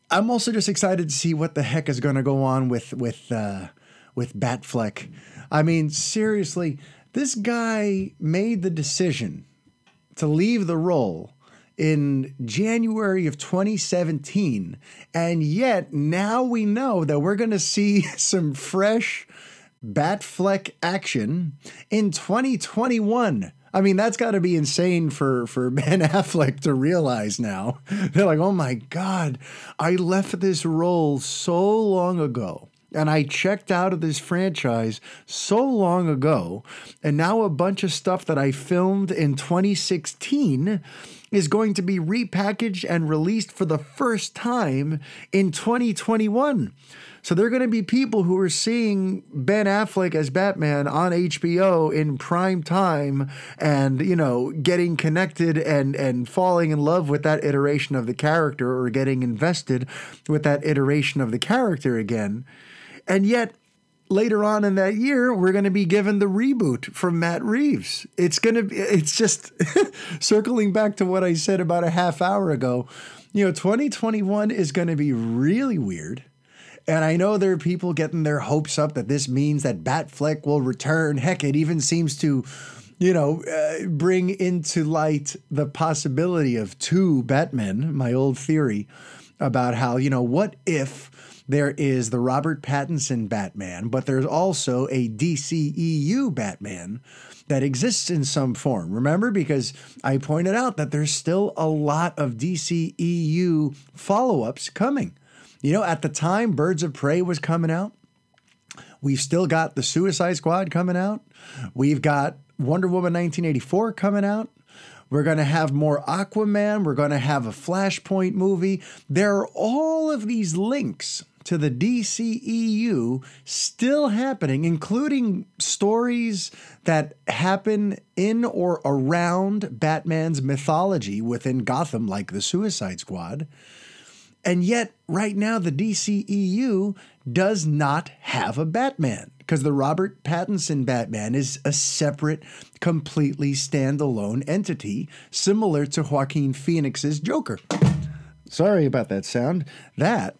I'm also just excited to see what the heck is going to go on with with uh, with Batfleck. I mean, seriously, this guy made the decision to leave the role in January of 2017. And yet now we know that we're going to see some fresh Batfleck action in 2021. I mean, that's got to be insane for, for Ben Affleck to realize now. They're like, oh my God, I left this role so long ago and I checked out of this franchise so long ago, and now a bunch of stuff that I filmed in 2016 is going to be repackaged and released for the first time in 2021. So there are going to be people who are seeing Ben Affleck as Batman on HBO in prime time and, you know, getting connected and and falling in love with that iteration of the character or getting invested with that iteration of the character again. And yet, later on in that year, we're going to be given the reboot from Matt Reeves. It's going to be, it's just circling back to what I said about a half hour ago. You know, 2021 is going to be really weird. And I know there are people getting their hopes up that this means that Batfleck will return. Heck, it even seems to, you know, uh, bring into light the possibility of two Batmen, my old theory about how, you know, what if there is the Robert Pattinson Batman, but there's also a DCEU Batman that exists in some form. Remember, because I pointed out that there's still a lot of DCEU follow ups coming. You know, at the time Birds of Prey was coming out, we've still got the Suicide Squad coming out, we've got Wonder Woman 1984 coming out. We're going to have more Aquaman. We're going to have a Flashpoint movie. There are all of these links to the DCEU still happening, including stories that happen in or around Batman's mythology within Gotham, like the Suicide Squad. And yet, right now, the DCEU does not have a Batman because the Robert Pattinson Batman is a separate, completely standalone entity, similar to Joaquin Phoenix's Joker. Sorry about that sound. That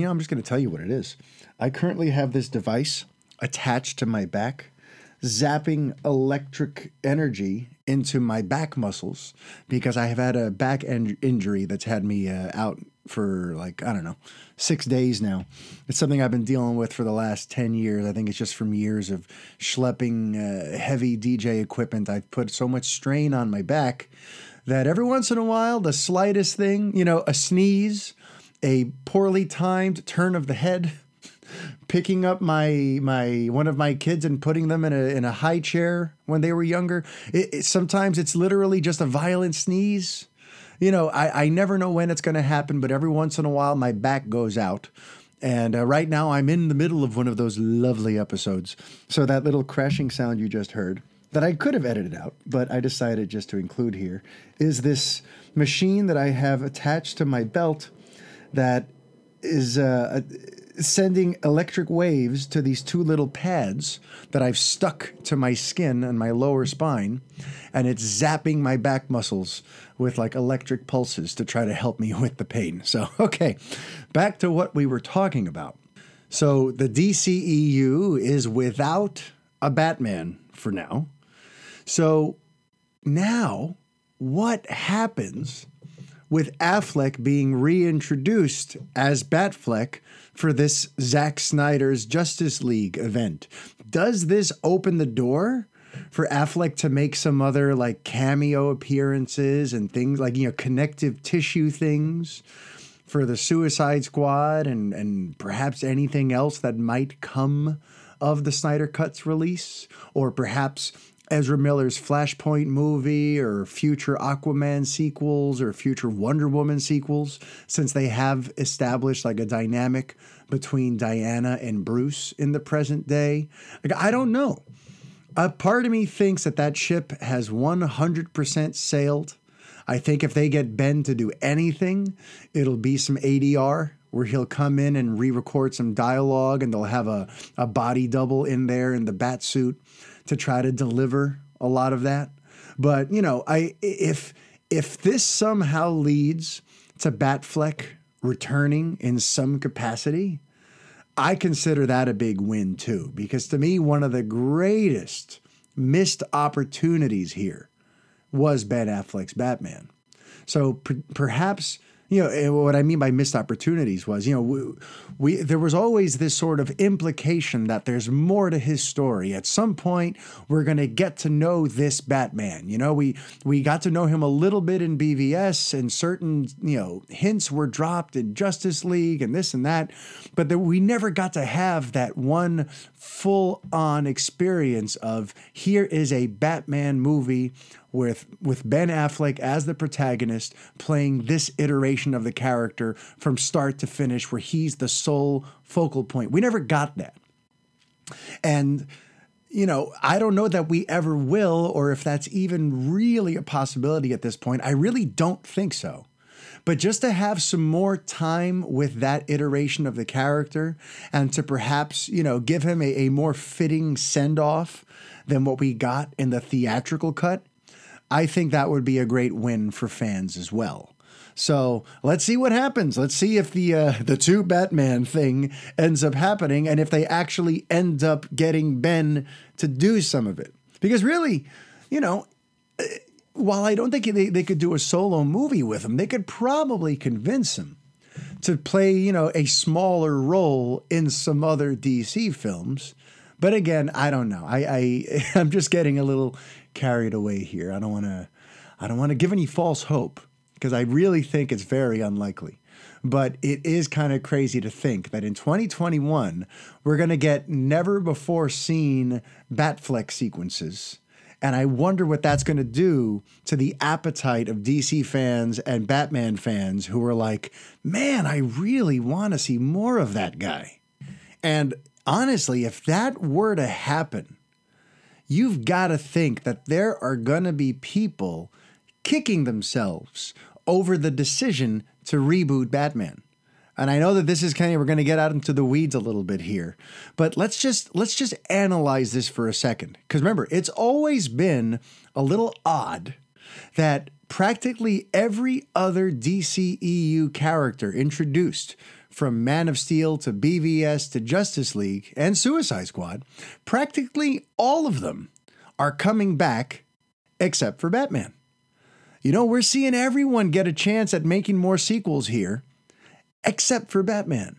you know, I'm just going to tell you what it is. I currently have this device attached to my back, zapping electric energy into my back muscles because I have had a back en- injury that's had me uh, out for like, I don't know, six days now. It's something I've been dealing with for the last 10 years. I think it's just from years of schlepping uh, heavy DJ equipment. I've put so much strain on my back that every once in a while, the slightest thing, you know, a sneeze, a poorly timed turn of the head, picking up my my one of my kids and putting them in a in a high chair when they were younger. It, it, sometimes it's literally just a violent sneeze. You know, I, I never know when it's going to happen, but every once in a while my back goes out. And uh, right now I'm in the middle of one of those lovely episodes. So that little crashing sound you just heard that I could have edited out, but I decided just to include here is this machine that I have attached to my belt that is uh, sending electric waves to these two little pads that I've stuck to my skin and my lower spine, and it's zapping my back muscles with like electric pulses to try to help me with the pain. So, okay, back to what we were talking about. So, the DCEU is without a Batman for now. So, now what happens with Affleck being reintroduced as Batfleck for this Zack Snyder's Justice League event. Does this open the door for Affleck to make some other like cameo appearances and things like, you know, connective tissue things for the Suicide Squad and, and perhaps anything else that might come of the Snyder Cuts release? Or perhaps Ezra Miller's Flashpoint movie or future Aquaman sequels or future Wonder Woman sequels, since they have established like a dynamic between Diana and Bruce in the present day. Like, I don't know. A part of me thinks that that ship has 100% sailed. I think if they get Ben to do anything, it'll be some ADR where he'll come in and re record some dialogue and they'll have a, a body double in there in the bat suit to try to deliver a lot of that. But you know, I if if this somehow leads to Batfleck returning in some capacity, I consider that a big win too. Because to me, one of the greatest missed opportunities here was Ben Affleck's Batman. So per- perhaps you know what I mean by missed opportunities was you know we, we, there was always this sort of implication that there's more to his story. At some point, we're going to get to know this Batman. You know, we we got to know him a little bit in BVS, and certain you know hints were dropped in Justice League and this and that, but that we never got to have that one full on experience of here is a Batman movie with with Ben Affleck as the protagonist playing this iteration of the character from start to finish where he's the sole focal point. We never got that. And you know, I don't know that we ever will or if that's even really a possibility at this point. I really don't think so. But just to have some more time with that iteration of the character and to perhaps, you know, give him a, a more fitting send off than what we got in the theatrical cut I think that would be a great win for fans as well. So let's see what happens. Let's see if the uh, the two Batman thing ends up happening, and if they actually end up getting Ben to do some of it. Because really, you know, uh, while I don't think they, they could do a solo movie with him, they could probably convince him to play, you know, a smaller role in some other DC films. But again, I don't know. I, I I'm just getting a little carried away here. I don't want to I don't want to give any false hope because I really think it's very unlikely. But it is kind of crazy to think that in 2021 we're going to get never before seen Batfleck sequences. And I wonder what that's going to do to the appetite of DC fans and Batman fans who are like, man, I really want to see more of that guy. And honestly, if that were to happen, you've got to think that there are going to be people kicking themselves over the decision to reboot Batman. And I know that this is kind of we're going to get out into the weeds a little bit here, but let's just let's just analyze this for a second. Cuz remember, it's always been a little odd that practically every other DCEU character introduced from Man of Steel to BVS to Justice League and Suicide Squad, practically all of them are coming back except for Batman. You know, we're seeing everyone get a chance at making more sequels here, except for Batman.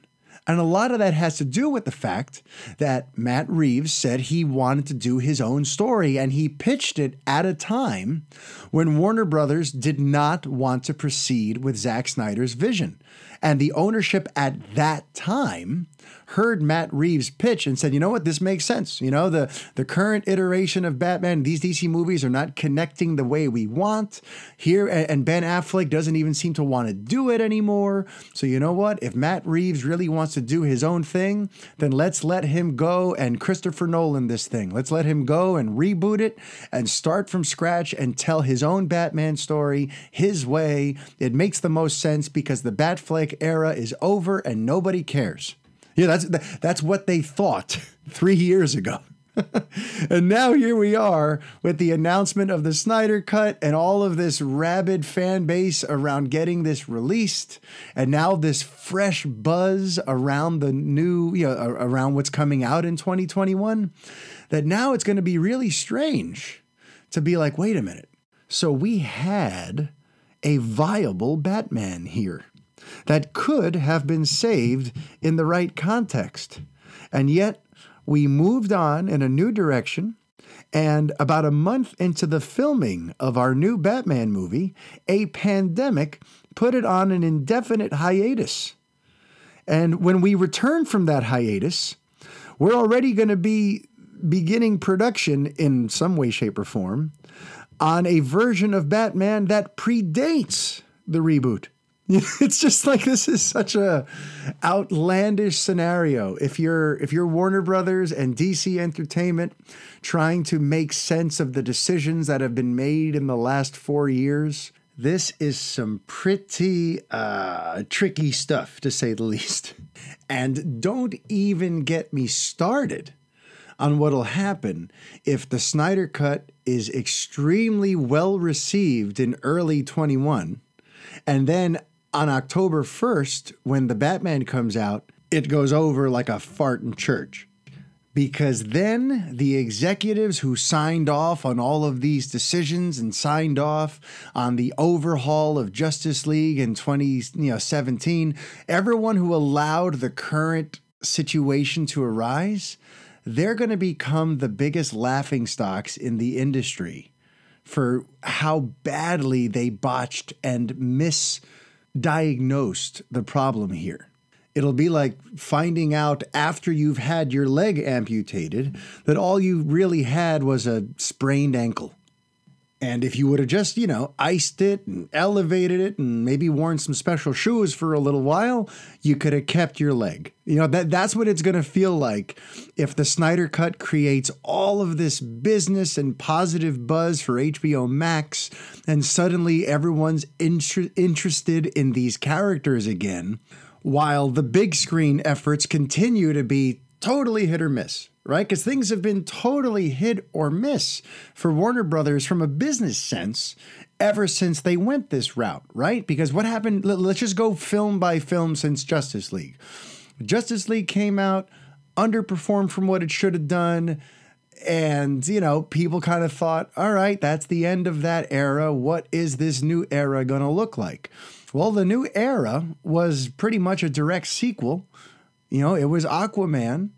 And a lot of that has to do with the fact that Matt Reeves said he wanted to do his own story and he pitched it at a time when Warner Brothers did not want to proceed with Zack Snyder's vision. And the ownership at that time heard Matt Reeves' pitch and said, you know what, this makes sense. You know, the, the current iteration of Batman, these DC movies are not connecting the way we want here. And Ben Affleck doesn't even seem to want to do it anymore. So, you know what? If Matt Reeves really wants to do his own thing, then let's let him go and Christopher Nolan this thing. Let's let him go and reboot it and start from scratch and tell his own Batman story his way. It makes the most sense because the Batfleck era is over and nobody cares. Yeah, that's that's what they thought three years ago. and now here we are with the announcement of the Snyder Cut and all of this rabid fan base around getting this released, and now this fresh buzz around the new, you know, around what's coming out in 2021. That now it's going to be really strange to be like, wait a minute. So we had a viable Batman here that could have been saved in the right context. And yet, we moved on in a new direction. And about a month into the filming of our new Batman movie, a pandemic put it on an indefinite hiatus. And when we return from that hiatus, we're already going to be beginning production in some way, shape, or form on a version of Batman that predates the reboot. It's just like this is such a outlandish scenario. If you're if you're Warner Brothers and DC Entertainment trying to make sense of the decisions that have been made in the last 4 years, this is some pretty uh, tricky stuff to say the least. And don't even get me started on what'll happen if the Snyder Cut is extremely well received in early 21 and then on October 1st, when the Batman comes out, it goes over like a fart in church. Because then the executives who signed off on all of these decisions and signed off on the overhaul of Justice League in 2017, everyone who allowed the current situation to arise, they're going to become the biggest laughing stocks in the industry for how badly they botched and mis diagnosed the problem here. It'll be like finding out after you've had your leg amputated that all you really had was a sprained ankle. And if you would have just, you know, iced it and elevated it and maybe worn some special shoes for a little while, you could have kept your leg. You know, that that's what it's going to feel like if the Snyder cut creates all of this business and positive buzz for HBO Max and suddenly everyone's inter- interested in these characters again while the big screen efforts continue to be totally hit or miss right? Because things have been totally hit or miss for Warner Brothers from a business sense ever since they went this route, right? Because what happened, let's just go film by film since Justice League. Justice League came out, underperformed from what it should have done. And, you know, people kind of thought, all right, that's the end of that era. What is this new era going to look like? Well, the new era was pretty much a direct sequel. You know, it was Aquaman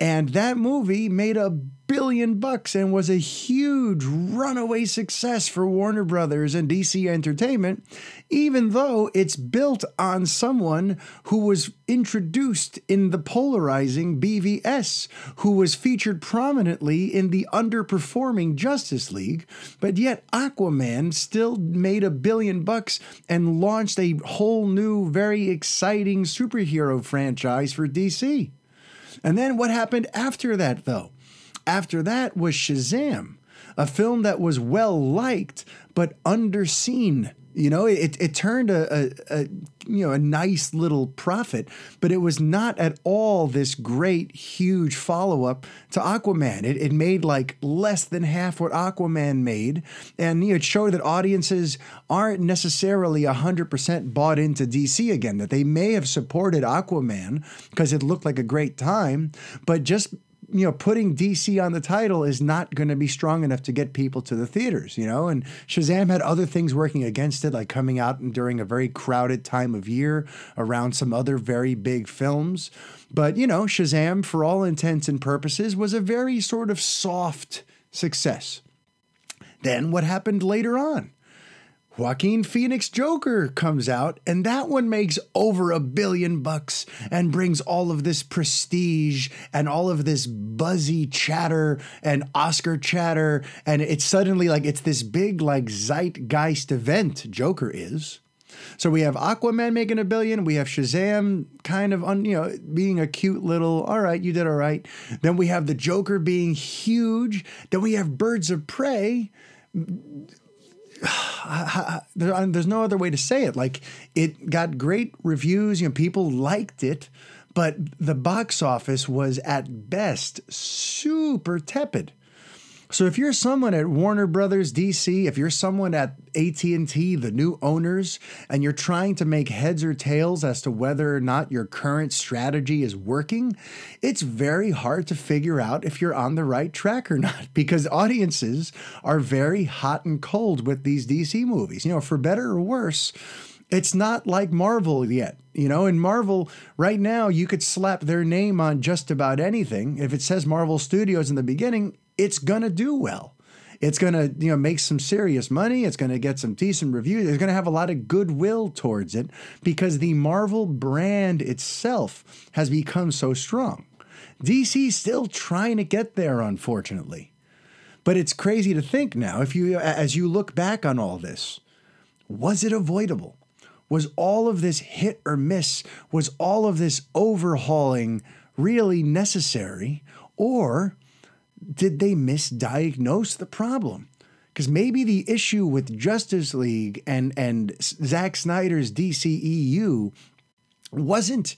and that movie made a billion bucks and was a huge runaway success for Warner Brothers and DC Entertainment, even though it's built on someone who was introduced in the polarizing BVS, who was featured prominently in the underperforming Justice League, but yet Aquaman still made a billion bucks and launched a whole new, very exciting superhero franchise for DC. And then what happened after that, though? After that was Shazam, a film that was well liked but underseen. You know, it, it turned a, a, a, you know a nice little profit, but it was not at all this great huge follow up to Aquaman. It, it made like less than half what Aquaman made, and you know, it showed that audiences aren't necessarily hundred percent bought into DC again. That they may have supported Aquaman because it looked like a great time, but just you know, putting DC on the title is not going to be strong enough to get people to the theaters, you know. And Shazam had other things working against it, like coming out during a very crowded time of year around some other very big films. But, you know, Shazam, for all intents and purposes, was a very sort of soft success. Then what happened later on? Joaquin Phoenix Joker comes out, and that one makes over a billion bucks and brings all of this prestige and all of this buzzy chatter and Oscar chatter. And it's suddenly like it's this big, like, zeitgeist event, Joker is. So we have Aquaman making a billion. We have Shazam kind of on, you know, being a cute little, all right, you did all right. Then we have the Joker being huge. Then we have Birds of Prey there's no other way to say it. Like it got great reviews, you know, people liked it, but the box office was at best super tepid. So if you're someone at Warner Brothers DC, if you're someone at AT&T, the new owners, and you're trying to make heads or tails as to whether or not your current strategy is working, it's very hard to figure out if you're on the right track or not because audiences are very hot and cold with these DC movies. You know, for better or worse, it's not like Marvel yet. You know, in Marvel, right now, you could slap their name on just about anything. If it says Marvel Studios in the beginning, it's going to do well. It's going to, you know, make some serious money. It's going to get some decent reviews. It's going to have a lot of goodwill towards it because the Marvel brand itself has become so strong. DC's still trying to get there, unfortunately. But it's crazy to think now, if you as you look back on all this, was it avoidable? Was all of this hit or miss? Was all of this overhauling really necessary? Or did they misdiagnose the problem? Because maybe the issue with Justice League and, and Zack Snyder's DCEU wasn't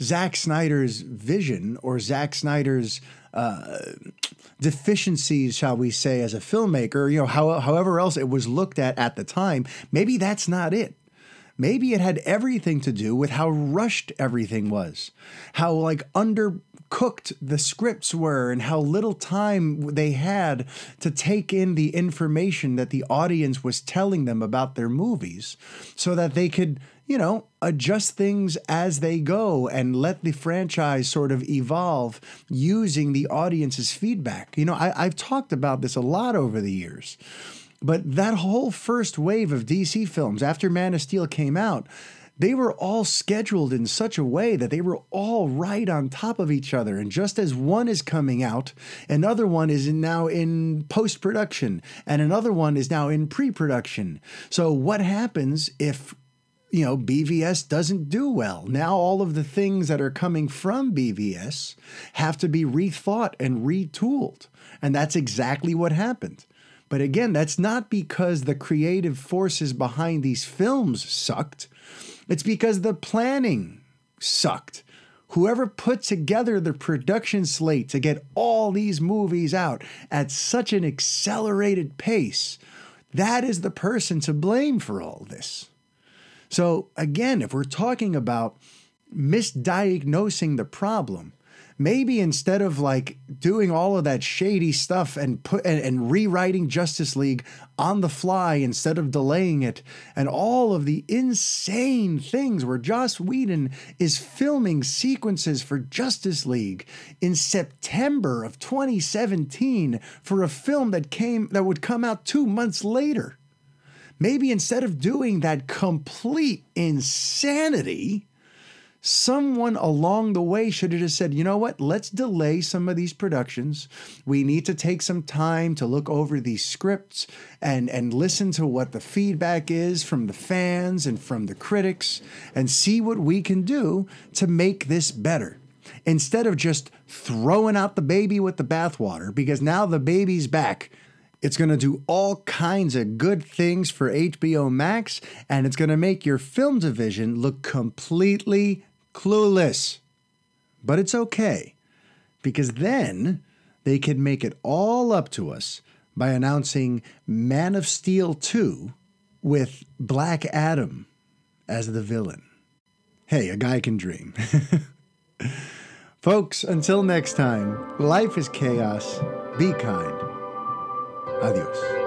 Zack Snyder's vision or Zack Snyder's uh, deficiencies, shall we say, as a filmmaker, you know, how, however else it was looked at at the time, maybe that's not it. Maybe it had everything to do with how rushed everything was, how like undercooked the scripts were, and how little time they had to take in the information that the audience was telling them about their movies so that they could, you know, adjust things as they go and let the franchise sort of evolve using the audience's feedback. You know, I, I've talked about this a lot over the years but that whole first wave of DC films after Man of Steel came out, they were all scheduled in such a way that they were all right on top of each other. And just as one is coming out, another one is now in post production, and another one is now in pre production. So, what happens if you know, BVS doesn't do well. Now, all of the things that are coming from BVS have to be rethought and retooled. And that's exactly what happened. But again, that's not because the creative forces behind these films sucked. It's because the planning sucked. Whoever put together the production slate to get all these movies out at such an accelerated pace, that is the person to blame for all this. So, again, if we're talking about misdiagnosing the problem, maybe instead of like doing all of that shady stuff and put and, and, rewriting Justice League on the fly instead of delaying it, and all of the insane things where Joss Whedon is filming sequences for Justice League in September of 2017 for a film that came that would come out two months later. Maybe instead of doing that complete insanity, someone along the way should have just said, you know what, let's delay some of these productions. We need to take some time to look over these scripts and, and listen to what the feedback is from the fans and from the critics and see what we can do to make this better. Instead of just throwing out the baby with the bathwater, because now the baby's back. It's going to do all kinds of good things for HBO Max, and it's going to make your film division look completely clueless. But it's okay, because then they could make it all up to us by announcing Man of Steel 2 with Black Adam as the villain. Hey, a guy can dream. Folks, until next time, life is chaos. Be kind. Adios.